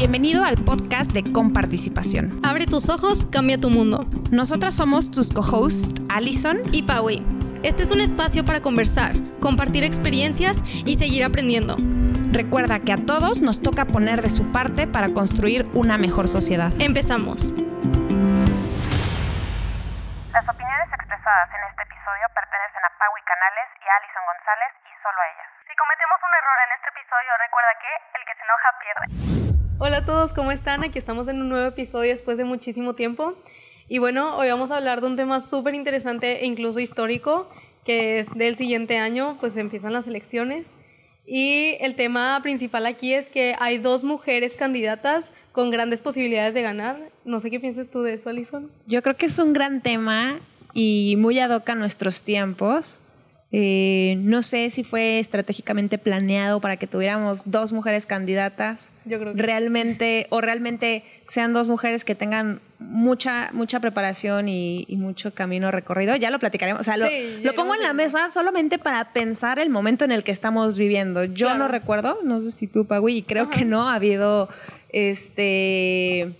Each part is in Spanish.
Bienvenido al podcast de Comparticipación. Abre tus ojos, cambia tu mundo. Nosotras somos tus co-hosts, Allison y Paui. Este es un espacio para conversar, compartir experiencias y seguir aprendiendo. Recuerda que a todos nos toca poner de su parte para construir una mejor sociedad. Empezamos. Las opiniones expresadas en este episodio pertenecen a Paui Canales y a Alison González y solo a ellas. Si cometemos un error en este episodio, recuerda que el que se enoja pierde. Hola a todos, ¿cómo están? Aquí estamos en un nuevo episodio después de muchísimo tiempo. Y bueno, hoy vamos a hablar de un tema súper interesante e incluso histórico, que es del siguiente año, pues empiezan las elecciones. Y el tema principal aquí es que hay dos mujeres candidatas con grandes posibilidades de ganar. No sé qué piensas tú de eso, Alison. Yo creo que es un gran tema y muy ad hoc a nuestros tiempos. Eh, no sé si fue estratégicamente planeado para que tuviéramos dos mujeres candidatas. Yo creo que realmente o realmente sean dos mujeres que tengan mucha mucha preparación y, mucho camino recorrido. Ya lo platicaremos. O sea, lo, pongo en la mesa solamente para pensar el momento en el que estamos viviendo. Yo no recuerdo, no sé si tú, Pagui, y creo que no ha habido este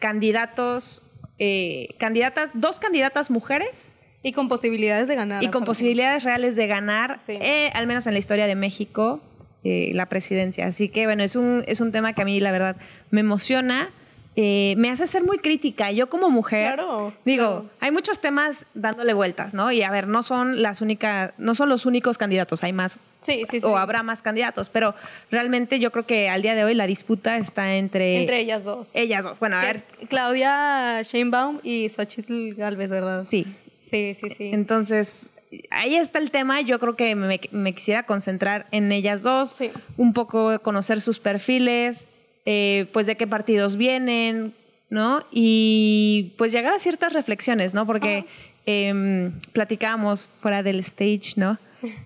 candidatos, eh, candidatas, dos candidatas mujeres y con posibilidades de ganar. Y con posibilidades reales de ganar, eh, al menos en la historia de México, eh, la presidencia. Así que bueno, es un, es un tema que a mí la verdad me emociona. Eh, me hace ser muy crítica. Yo como mujer, digo, hay muchos temas dándole vueltas, ¿no? Y a ver, no son las únicas, no son los únicos candidatos, hay más, sí, sí, sí. o habrá más candidatos, pero realmente yo creo que al día de hoy la disputa está entre entre ellas dos. Ellas dos. Bueno, a ver, Claudia Sheinbaum y Xochitl Galvez, ¿verdad? Sí. Sí, sí, sí. Entonces, ahí está el tema. Yo creo que me, quisiera concentrar en ellas dos, un poco conocer sus perfiles, eh, pues de qué partidos vienen, ¿no? Y pues llegar a ciertas reflexiones, ¿no? Porque em, platicábamos fuera del stage, ¿no?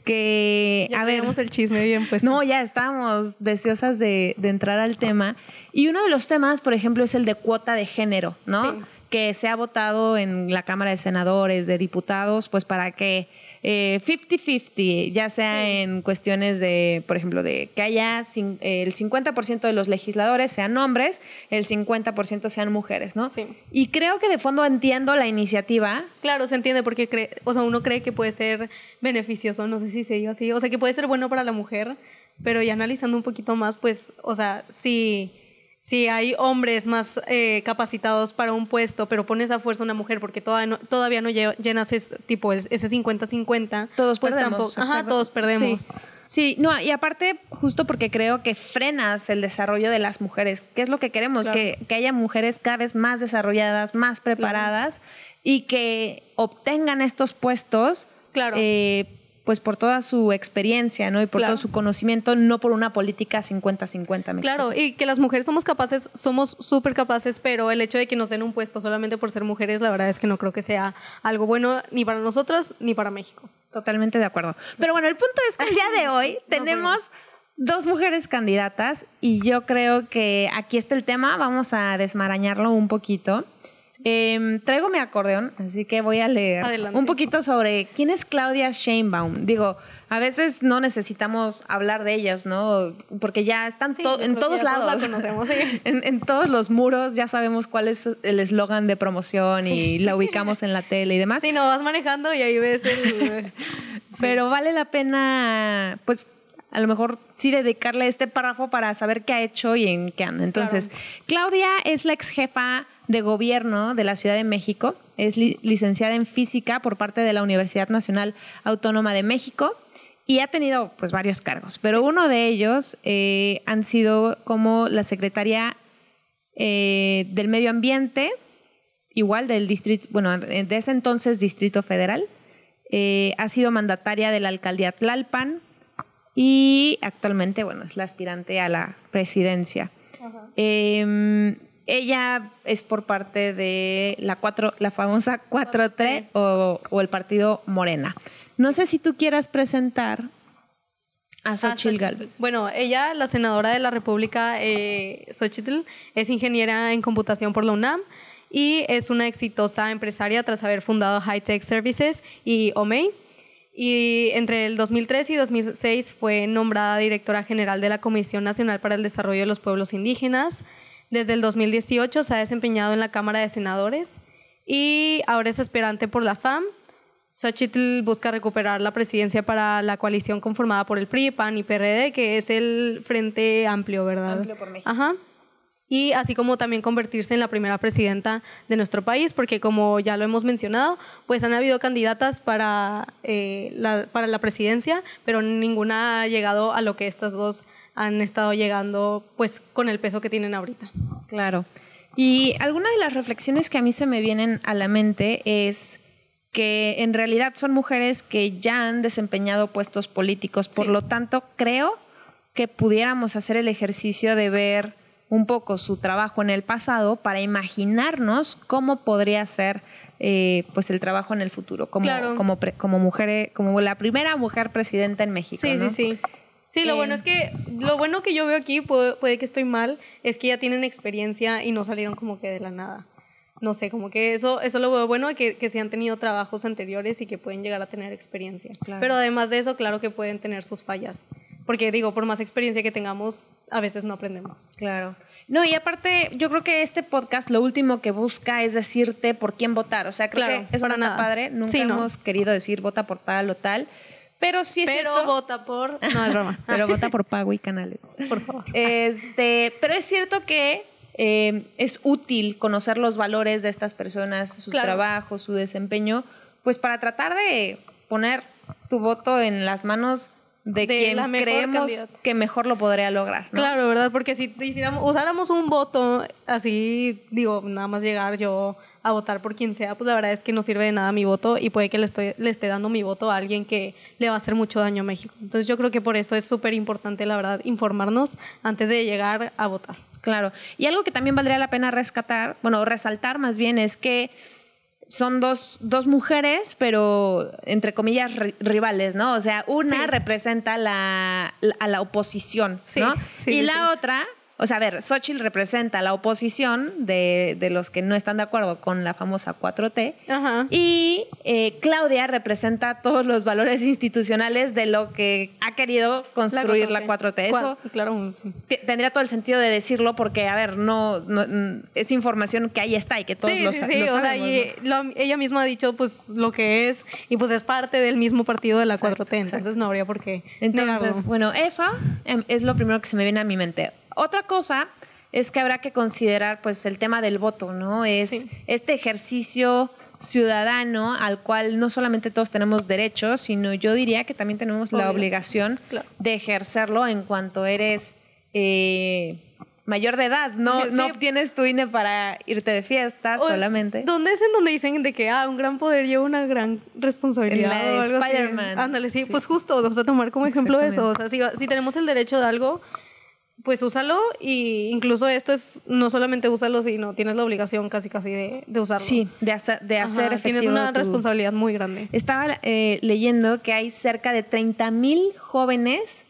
Que, a ver, el chisme bien pues. No, ya estamos deseosas de, de, entrar al tema. Y uno de los temas, por ejemplo, es el de cuota de género, ¿no? Sí que se ha votado en la Cámara de Senadores, de Diputados, pues para que 50-50, eh, ya sea en cuestiones de, por ejemplo, de que haya el 50% de los legisladores sean hombres, el 50% sean mujeres, ¿no? Sí. Y creo que de fondo entiendo la iniciativa. Claro, se entiende porque cree, o sea, uno cree que puede ser beneficioso, no sé si se diga así, o sea, que puede ser bueno para la mujer, pero ya analizando un poquito más, pues, o sea, si si hay hombres más eh, capacitados para un puesto, pero pones a fuerza a una mujer porque todavía no, todavía no llenas ese, tipo, ese 50-50, todos pues perdemos. ajá, todos perdemos. Sí. no, y aparte, justo porque creo que frenas el desarrollo de las mujeres, ¿qué es lo que queremos? Que, haya mujeres cada vez más desarrolladas, más preparadas y que obtengan estos puestos. Claro. Eh, pues por toda su experiencia, ¿no? Y por todo su conocimiento, no por una política 50-50. Claro, y que las mujeres somos capaces, somos súper capaces, pero el hecho de que nos den un puesto solamente por ser mujeres, la verdad es que no creo que sea algo bueno ni para nosotras ni para México. Totalmente de acuerdo. Pero bueno, el punto es que el día de hoy tenemos dos mujeres candidatas y yo creo que aquí está el tema, vamos a desmarañarlo un poquito. Em, traigo mi acordeón, así que voy a leer un poquito sobre quién es Claudia Sheinbaum. Digo, a veces no necesitamos hablar de ellas, ¿no? Porque ya están en todos lados. en, todos los muros ya sabemos cuál es el eslogan de promoción y la ubicamos en la tele y demás. Sí, no, vas manejando y ahí ves el... Pero vale la pena, pues, a lo mejor sí dedicarle este párrafo para saber qué ha hecho y en qué anda. Entonces, Claudia es la ex jefa de Gobierno de la Ciudad de México. Es licenciada en física por parte de la Universidad Nacional Autónoma de México y ha tenido pues varios cargos, pero uno de ellos eh, han sido como la secretaria eh, del Medio Ambiente, igual del distrito, bueno, de ese entonces Distrito Federal. Eh, ha sido mandataria de la alcaldía Tlalpan y actualmente, bueno, es la aspirante a la presidencia. Ella es por parte de la, cuatro, la famosa 4-3 o, el partido Morena. No sé si tú quieras presentar a Xochitl Galvez. Bueno, ella, la senadora de la República, eh, Xochitl, es ingeniera en computación por la UNAM y es una exitosa empresaria tras haber fundado High Tech Services y OMEI y entre el 2003 y 2006 fue nombrada directora general de la Comisión Nacional para el Desarrollo de los Pueblos Indígenas. Desde el 2018 se ha desempeñado en la Cámara de Senadores y ahora es aspirante por la FAM. Xochitl busca recuperar la presidencia para la coalición conformada por el PRI, PAN y PRD, que es el Frente Amplio, ¿verdad? Amplio por México. Ajá y así como también convertirse en la primera presidenta de nuestro país, porque como ya lo hemos mencionado, pues han habido candidatas para, eh, la, para la presidencia, pero ninguna ha llegado a lo que estas dos han estado llegando, pues con el peso que tienen ahorita. Claro. Y alguna de las reflexiones que a mí se me vienen a la mente es que en realidad son mujeres que ya han desempeñado puestos políticos, por Sí. lo tanto creo que pudiéramos hacer el ejercicio de ver un poco su trabajo en el pasado para imaginarnos cómo podría ser eh, pues el trabajo en el futuro como Claro. como pre- como mujer como la primera mujer presidenta en México Sí, ¿no? sí, sí. Sí, lo Eh, bueno es que lo bueno que yo veo aquí, puede, puede que estoy mal, es que ya tienen experiencia y no salieron como que de la nada. No sé, como que eso, eso lo veo bueno, que, que sí han tenido trabajos anteriores y que pueden llegar a tener experiencia. Claro. Pero además de eso, claro que pueden tener sus fallas. Porque digo, por más experiencia que tengamos, a veces no aprendemos. Claro. No, y aparte, yo creo que este podcast lo último que busca es decirte por quién votar. O sea, creo Claro, que eso para no está nada. padre. Nunca Sí, no. hemos querido decir vota por tal o tal. Pero sí es Pero cierto. vota por... No, es broma. pero vota por Pago y Canales. por favor. Este, pero es cierto que eh, es útil conocer los valores de estas personas, su Claro. trabajo, su desempeño, pues para tratar de poner tu voto en las manos de, De quien creemos candidata. que mejor lo podría lograr. ¿no? Claro, ¿verdad? Porque si hiciéramos, usáramos un voto así, digo, nada más llegar yo a votar por quien sea, pues la verdad es que no sirve de nada mi voto y puede que le, estoy, le esté dando mi voto a alguien que le va a hacer mucho daño a México. Entonces yo creo que por eso es súper importante, la verdad, informarnos antes de llegar a votar. Claro. Y algo que también valdría la pena rescatar, bueno, resaltar más bien, es que son dos, dos mujeres, pero entre comillas ri- rivales, ¿no? O sea, una Sí. representa la, la- a la oposición, Sí, ¿no? sí, y la otra, o sea, a ver, Xochitl representa la oposición de, de los que no están de acuerdo con la famosa 4T. Ajá. Y eh, Claudia representa todos los valores institucionales de lo que ha querido construir la 4T. Eso, Cua- Claro, tendría todo el sentido de decirlo porque, a ver, no, no- es información que ahí está y que todos sí, lo, sí, sí, lo o sea, sabemos, y ¿no? lo- ella misma ha dicho pues lo que es y pues es parte del mismo partido de la Exacto, 4T, entonces no habría por qué Entonces, bueno, eso em, es lo primero que se me viene a mi mente. Otra cosa es que habrá que considerar pues el tema del voto, ¿no? Es Sí. este ejercicio ciudadano al cual no solamente todos tenemos derechos, sino yo diría que también tenemos la Obligación, claro. de ejercerlo en cuanto eres eh, mayor de edad. No, Sí. no obtienes tu INE para irte de fiesta O- solamente. ¿Dónde es en donde dicen de que ah, un gran poder lleva una gran responsabilidad? En la de? Spider-Man. Ándale, sí, Sí. pues justo, vamos a tomar como ejemplo eso. O sea, si, si tenemos el derecho de algo, pues úsalo y incluso esto es no solamente úsalo, sino tienes la obligación casi casi de, de usarlo. Sí, de hacer, de Ajá, hacer efectivo Tienes una tu- responsabilidad muy grande. Estaba eh, leyendo que hay cerca de 30 mil jóvenes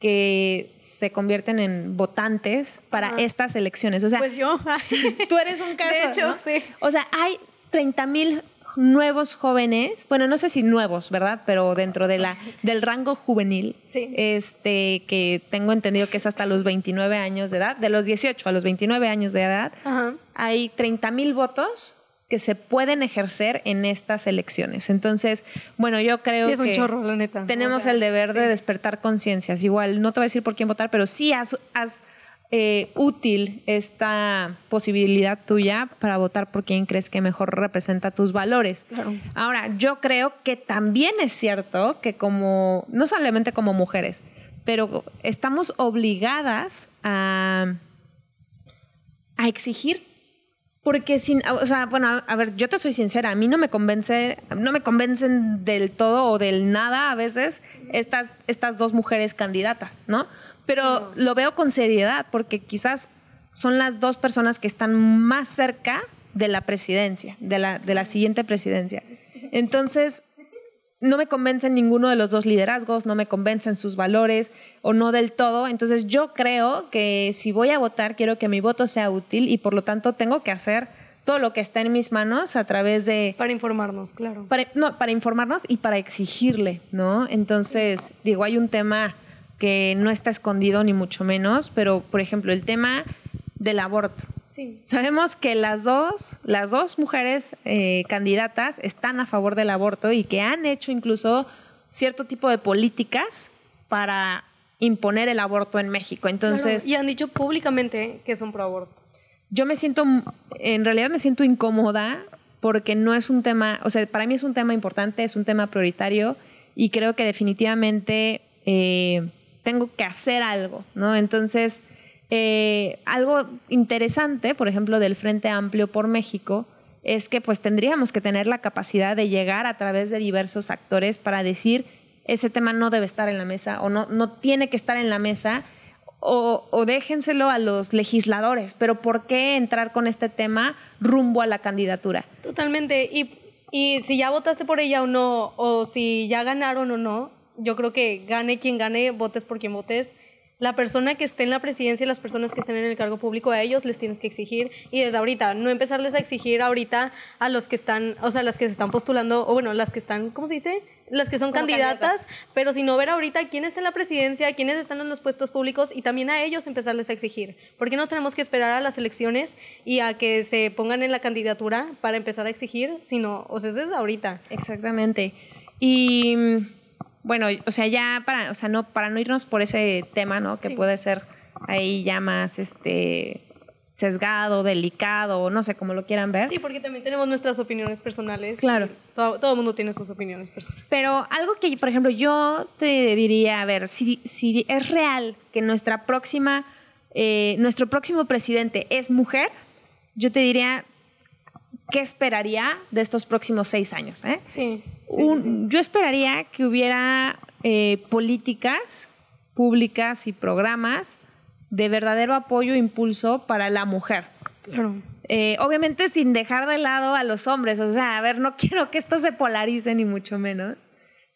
que se convierten en votantes para estas elecciones. O sea, pues yo. tú eres un caso. De hecho, ¿no? sí. O sea, hay 30 mil nuevos jóvenes, bueno, no sé si nuevos, ¿verdad? Pero dentro de la, del rango juvenil, Sí. este, que tengo entendido que es hasta los 29 años de edad, de los 18 a los 29 años de edad, Ajá. hay 30 mil votos que se pueden ejercer en estas elecciones. Entonces, bueno, yo creo Sí, es un que chorro, la neta. tenemos O sea, el deber de despertar conciencias. Igual, no te voy a decir por quién votar, pero sí haz, haz, eh, útil esta posibilidad tuya para votar por quien crees que mejor representa tus valores. Claro. Ahora, yo creo que también es cierto que como, no solamente como mujeres, pero estamos obligadas a, a exigir. Porque sin, o sea, bueno, a, a ver, yo te soy sincera, a mí no me convence, no me convencen del todo o del nada a veces estas, estas dos mujeres candidatas, ¿no? Pero lo veo con seriedad, porque quizás son las dos personas que están más cerca de la presidencia, de la, de la siguiente presidencia. Entonces, no me convencen ninguno de los dos liderazgos, no me convencen sus valores o no del todo. Entonces yo creo que si voy a votar, quiero que mi voto sea útil y por lo tanto tengo que hacer todo lo que está en mis manos a través de... Para informarnos, claro. Para, no, para informarnos y para exigirle, ¿no? Entonces, digo, hay un tema que no está escondido ni mucho menos, pero, por ejemplo, el tema del aborto. Sí. Sabemos que las dos, las dos mujeres eh, candidatas están a favor del aborto y que han hecho incluso cierto tipo de políticas para imponer el aborto en México. Entonces, Y han dicho públicamente que son pro aborto. yo me siento, en realidad me siento incómoda porque no es un tema, o sea, para mí es un tema importante, es un tema prioritario y creo que definitivamente eh, tengo que hacer algo, ¿no? Entonces, eh, algo interesante, por ejemplo, del Frente Amplio por México, es que pues tendríamos que tener la capacidad de llegar a través de diversos actores para decir ese tema no debe estar en la mesa o no, no tiene que estar en la mesa o, déjenselo a los legisladores, pero ¿por qué entrar con este tema rumbo a la candidatura? Totalmente. Y, y si ya votaste por ella o no, o si ya ganaron o no, yo creo que gane quien gane, votes por quien votes. La persona que esté en la presidencia y las personas que estén en el cargo público, a ellos les tienes que exigir. Y desde ahorita, no empezarles a exigir ahorita a los que están, o sea, las que se están postulando, o bueno, las que están, ¿cómo se dice? Las que son candidatas, candidatas. pero sino ver ahorita quién está en la presidencia, quiénes están en los puestos públicos y también a ellos empezarles a exigir. Porque nos tenemos que esperar a las elecciones y a que se pongan en la candidatura para empezar a exigir, sino, o sea, es desde ahorita. Exactamente. Y bueno, o sea, ya para, o sea, no, para no irnos por ese tema, ¿no? Que Sí. puede ser ahí ya más este sesgado, delicado, no sé cómo lo quieran ver. Sí, porque también tenemos nuestras opiniones personales. Claro. todo el mundo tiene sus opiniones personales. Pero algo que, por ejemplo, yo te diría, a ver, si, si es real que nuestra próxima, eh, nuestro próximo presidente es mujer, yo te diría, ¿qué esperaría de estos próximos seis años? eh? Sí. Un- Yo esperaría que hubiera eh, políticas públicas y programas de verdadero apoyo e impulso para la mujer. Claro. Eh, obviamente sin dejar de lado a los hombres, o sea, a ver, no quiero que esto se polarice ni mucho menos,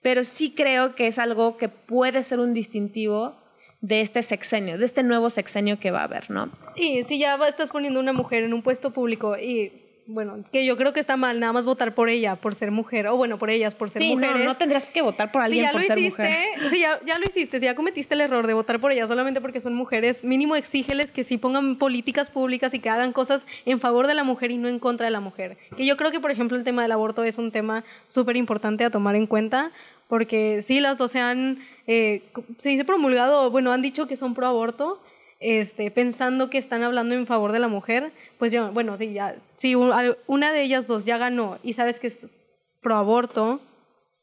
pero sí creo que es algo que puede ser un distintivo de este sexenio, de este nuevo sexenio que va a haber, ¿no? Sí, si ya estás poniendo una mujer en un puesto público y, bueno, que yo creo que está mal nada más votar por ella, por ser mujer, o bueno, por ellas, por ser Sí, no, mujeres. no tendrías que votar por si alguien ya por lo ser hiciste, mujer. si ya, ya lo hiciste, si ya cometiste el error de votar por ellas solamente porque son mujeres, mínimo exígeles que sí pongan políticas públicas y que hagan cosas en favor de la mujer y no en contra de la mujer. Que yo creo que, por ejemplo, el tema del aborto es un tema súper importante a tomar en cuenta, porque sí, las dos se han, eh, se dice promulgado, bueno, han dicho que son pro aborto, este, pensando que están hablando en favor de la mujer, pues yo, bueno, ya, si al- una de ellas dos ya ganó y sabes que es pro aborto,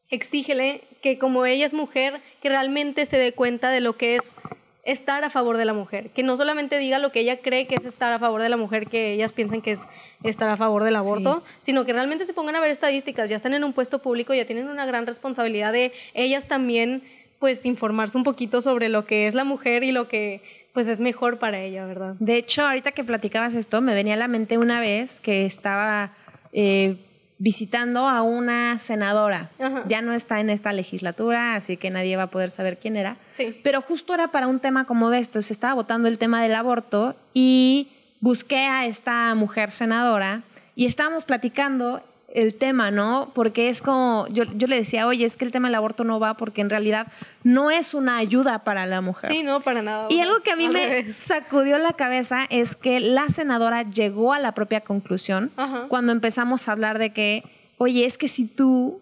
exígele que como ella es mujer, que realmente se dé cuenta de lo que es estar a favor de la mujer, que no solamente diga lo que ella cree que es estar a favor de la mujer, que ellas piensan que es estar a favor del aborto, sino que realmente se pongan a ver estadísticas, ya están en un puesto público, ya tienen una gran responsabilidad de ellas también pues informarse un poquito sobre lo que es la mujer y lo que pues es mejor para ella, ¿verdad? De hecho, ahorita que platicabas esto, me venía a la mente una vez que estaba eh, visitando a una senadora. Ajá. Ya no está en esta legislatura, así que nadie va a poder saber quién era. Sí. Pero justo era para un tema como de esto. Se estaba votando el tema del aborto y busqué a esta mujer senadora y estábamos platicando el tema, ¿no? Porque es como, yo, yo le decía, oye, es que el tema del aborto no va porque en realidad no es una ayuda para la mujer. Sí, no, para nada. Y algo que a mí me sacudió la cabeza es que la senadora llegó a la propia conclusión Ajá. cuando empezamos a hablar de que, oye, es que si tú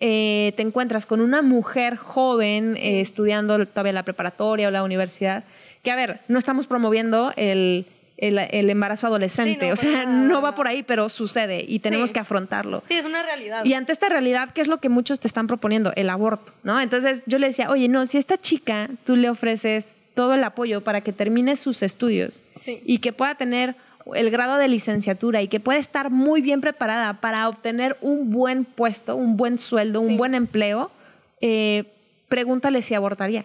eh, te encuentras con una mujer joven eh, estudiando todavía la preparatoria o la universidad, que a ver, no estamos promoviendo el, el- el embarazo adolescente, Sí, no, o sea, no va por ahí, pero sucede y tenemos Sí. que afrontarlo. Sí, es una realidad. Y ante esta realidad, ¿qué es lo que muchos te están proponiendo? El aborto, ¿no? Entonces yo le decía, oye, no, si a esta chica tú le ofreces todo el apoyo para que termine sus estudios Sí. y que pueda tener el grado de licenciatura y que pueda estar muy bien preparada para obtener un buen puesto, un buen sueldo, un buen empleo, eh, pregúntale si abortaría.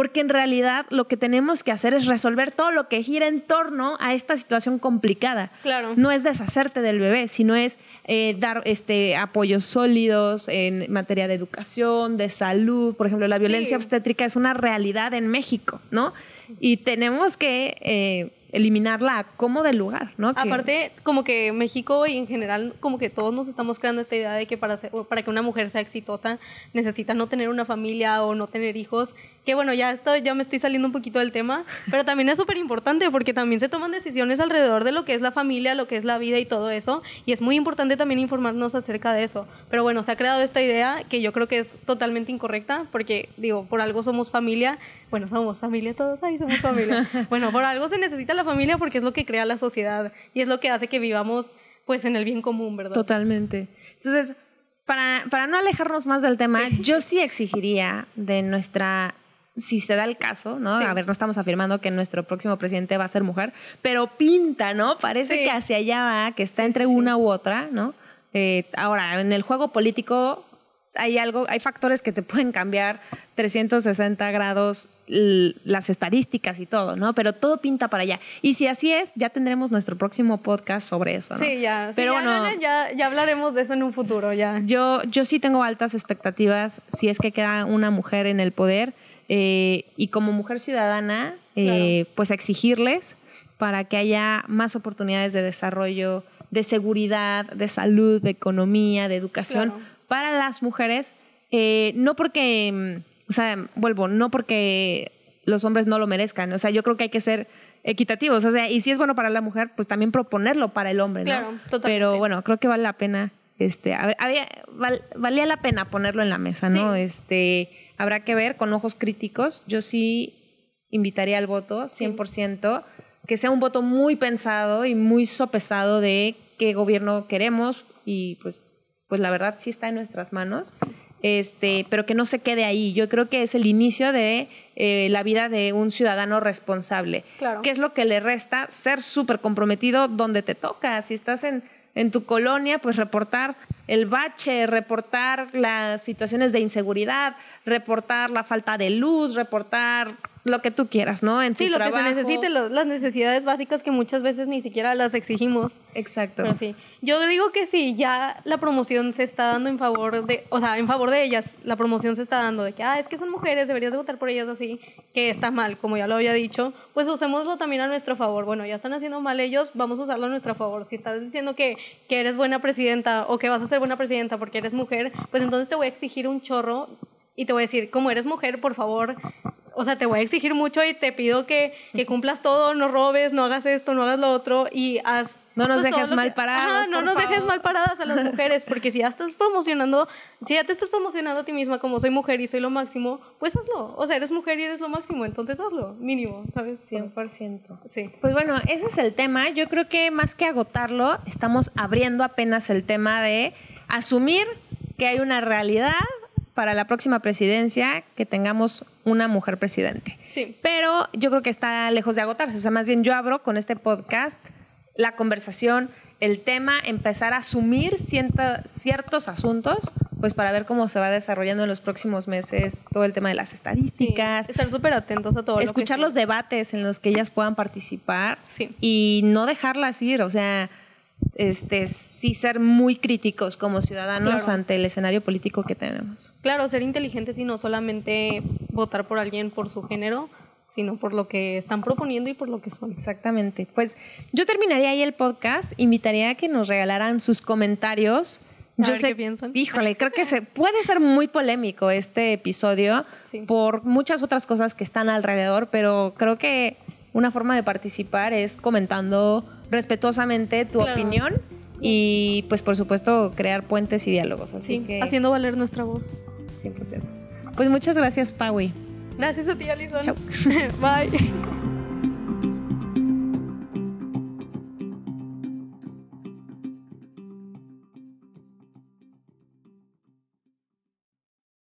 Porque en realidad lo que tenemos que hacer es resolver todo lo que gira en torno a esta situación complicada. Claro. No es deshacerte del bebé, sino es eh, dar este, apoyos sólidos en materia de educación, de salud. Por ejemplo, la violencia Sí. obstétrica es una realidad en México, ¿no? Y tenemos que eh, eliminarla como del lugar, ¿no? Que- Aparte, como que México y en general, como que todos nos estamos creando esta idea de que para, ser- para que una mujer sea exitosa necesita no tener una familia o no tener hijos. Que bueno, ya, esto, ya me estoy saliendo un poquito del tema, pero también es súper importante porque también se toman decisiones alrededor de lo que es la familia, lo que es la vida y todo eso. Y es muy importante también informarnos acerca de eso. Pero bueno, se ha creado esta idea que yo creo que es totalmente incorrecta porque, digo, por algo somos familia. Bueno, somos familia todos, ahí somos familia. Bueno, por algo se necesita la familia porque es lo que crea la sociedad y es lo que hace que vivamos pues en el bien común, ¿verdad? Totalmente. Entonces, para, para no alejarnos más del tema, yo sí exigiría de nuestra, si se da el caso, ¿no? Sí. A ver, no estamos afirmando que nuestro próximo presidente va a ser mujer, pero pinta, ¿no? Parece Sí. que hacia allá va, que está Sí, entre una u otra, ¿no? Eh, ahora, en el juego político hay algo, hay factores que te pueden cambiar 360 grados las estadísticas y todo, ¿no? Pero todo pinta para allá. Y si así es, ya tendremos nuestro próximo podcast sobre eso, ¿no? Sí, ya. sí, Pero ya, bueno, ya, ya hablaremos de eso en un futuro, ya. yo, yo sí tengo altas expectativas si es que queda una mujer en el poder eh, y como mujer ciudadana, eh, pues exigirles para que haya más oportunidades de desarrollo, de seguridad, de salud, de economía, de educación Claro. Para las mujeres, eh, no porque, mm, o sea, vuelvo, no porque los hombres no lo merezcan, o sea, yo creo que hay que ser equitativos, o sea, y si es bueno para la mujer, pues también proponerlo para el hombre, ¿no? Claro, totalmente. Pero bueno, creo que vale la pena, este, a ver, había- val- valía la pena ponerlo en la mesa, ¿no? Sí. Este, habrá que ver con ojos críticos. Yo sí invitaría al voto, 100%, que sea un voto muy pensado y muy sopesado de qué gobierno queremos y pues, pues la verdad sí está en nuestras manos. Este, pero que no se quede ahí. Yo creo que es el inicio de eh, la vida de un ciudadano responsable. Claro. ¿Qué es lo que le resta? Ser súper comprometido donde te toca. Si estás en, en tu colonia, pues reportar el bache, reportar las situaciones de inseguridad, reportar la falta de luz, reportar lo que tú quieras, ¿no? En Sí, lo que se trabajo. necesite, lo- las necesidades básicas que muchas veces ni siquiera las exigimos. Exacto. Pero sí, yo digo que sí, ya la promoción se está dando en favor de, o sea, en favor de ellas, la promoción se está dando de que, ah, es que son mujeres, deberías de votar por ellas así, que está mal, como ya lo había dicho, pues usémoslo también a nuestro favor. Bueno, ya están haciendo mal ellos, vamos a usarlo a nuestro favor. Si estás diciendo que, que eres buena presidenta o que vas a ser buena presidenta porque eres mujer, pues entonces te voy a exigir un chorro y te voy a decir, como eres mujer, por favor, o sea, te voy a exigir mucho y te pido que, que cumplas todo, no robes, no hagas esto, no hagas lo otro y haz... No nos pues, dejes mal parados, Ajá, no nos dejes mal paradas a las mujeres, porque si ya estás promocionando, si ya te estás promocionando a ti misma como soy mujer y soy lo máximo, pues hazlo. O sea, eres mujer y eres lo máximo, entonces hazlo, mínimo, ¿sabes? 100%. Sí. Pues bueno, ese es el tema. Yo creo que más que agotarlo, estamos abriendo apenas el tema de asumir que hay una realidad para la próxima presidencia que tengamos una mujer presidente. Sí. Pero yo creo que está lejos de agotarse. O sea, más bien yo abro con este podcast la conversación, el tema, empezar a asumir cienta- ciertos asuntos, pues para ver cómo se va desarrollando en los próximos meses todo el tema de las Sí. estadísticas, Estar súper atentos a todo. lo que escuchar los debates en los que ellas puedan participar Sí. y no dejarlas ir, o sea, este sí ser muy críticos como ciudadanos Claro. ante el escenario político que tenemos. Claro, ser inteligentes y no solamente votar por alguien por su género, sino por lo que están proponiendo y por lo que son. Exactamente. Pues yo terminaría ahí el podcast, invitaría a que nos regalaran sus comentarios. A yo ver sé, qué piensan. híjole, creo que se puede ser muy polémico este episodio Sí. por muchas otras cosas que están alrededor, pero creo que una forma de participar es comentando respetuosamente tu Claro. opinión y pues por supuesto crear puentes y diálogos. Así Sí, que haciendo valer nuestra voz. 100%. Pues muchas gracias, Paui. Gracias a ti, Alison. Chao. Bye.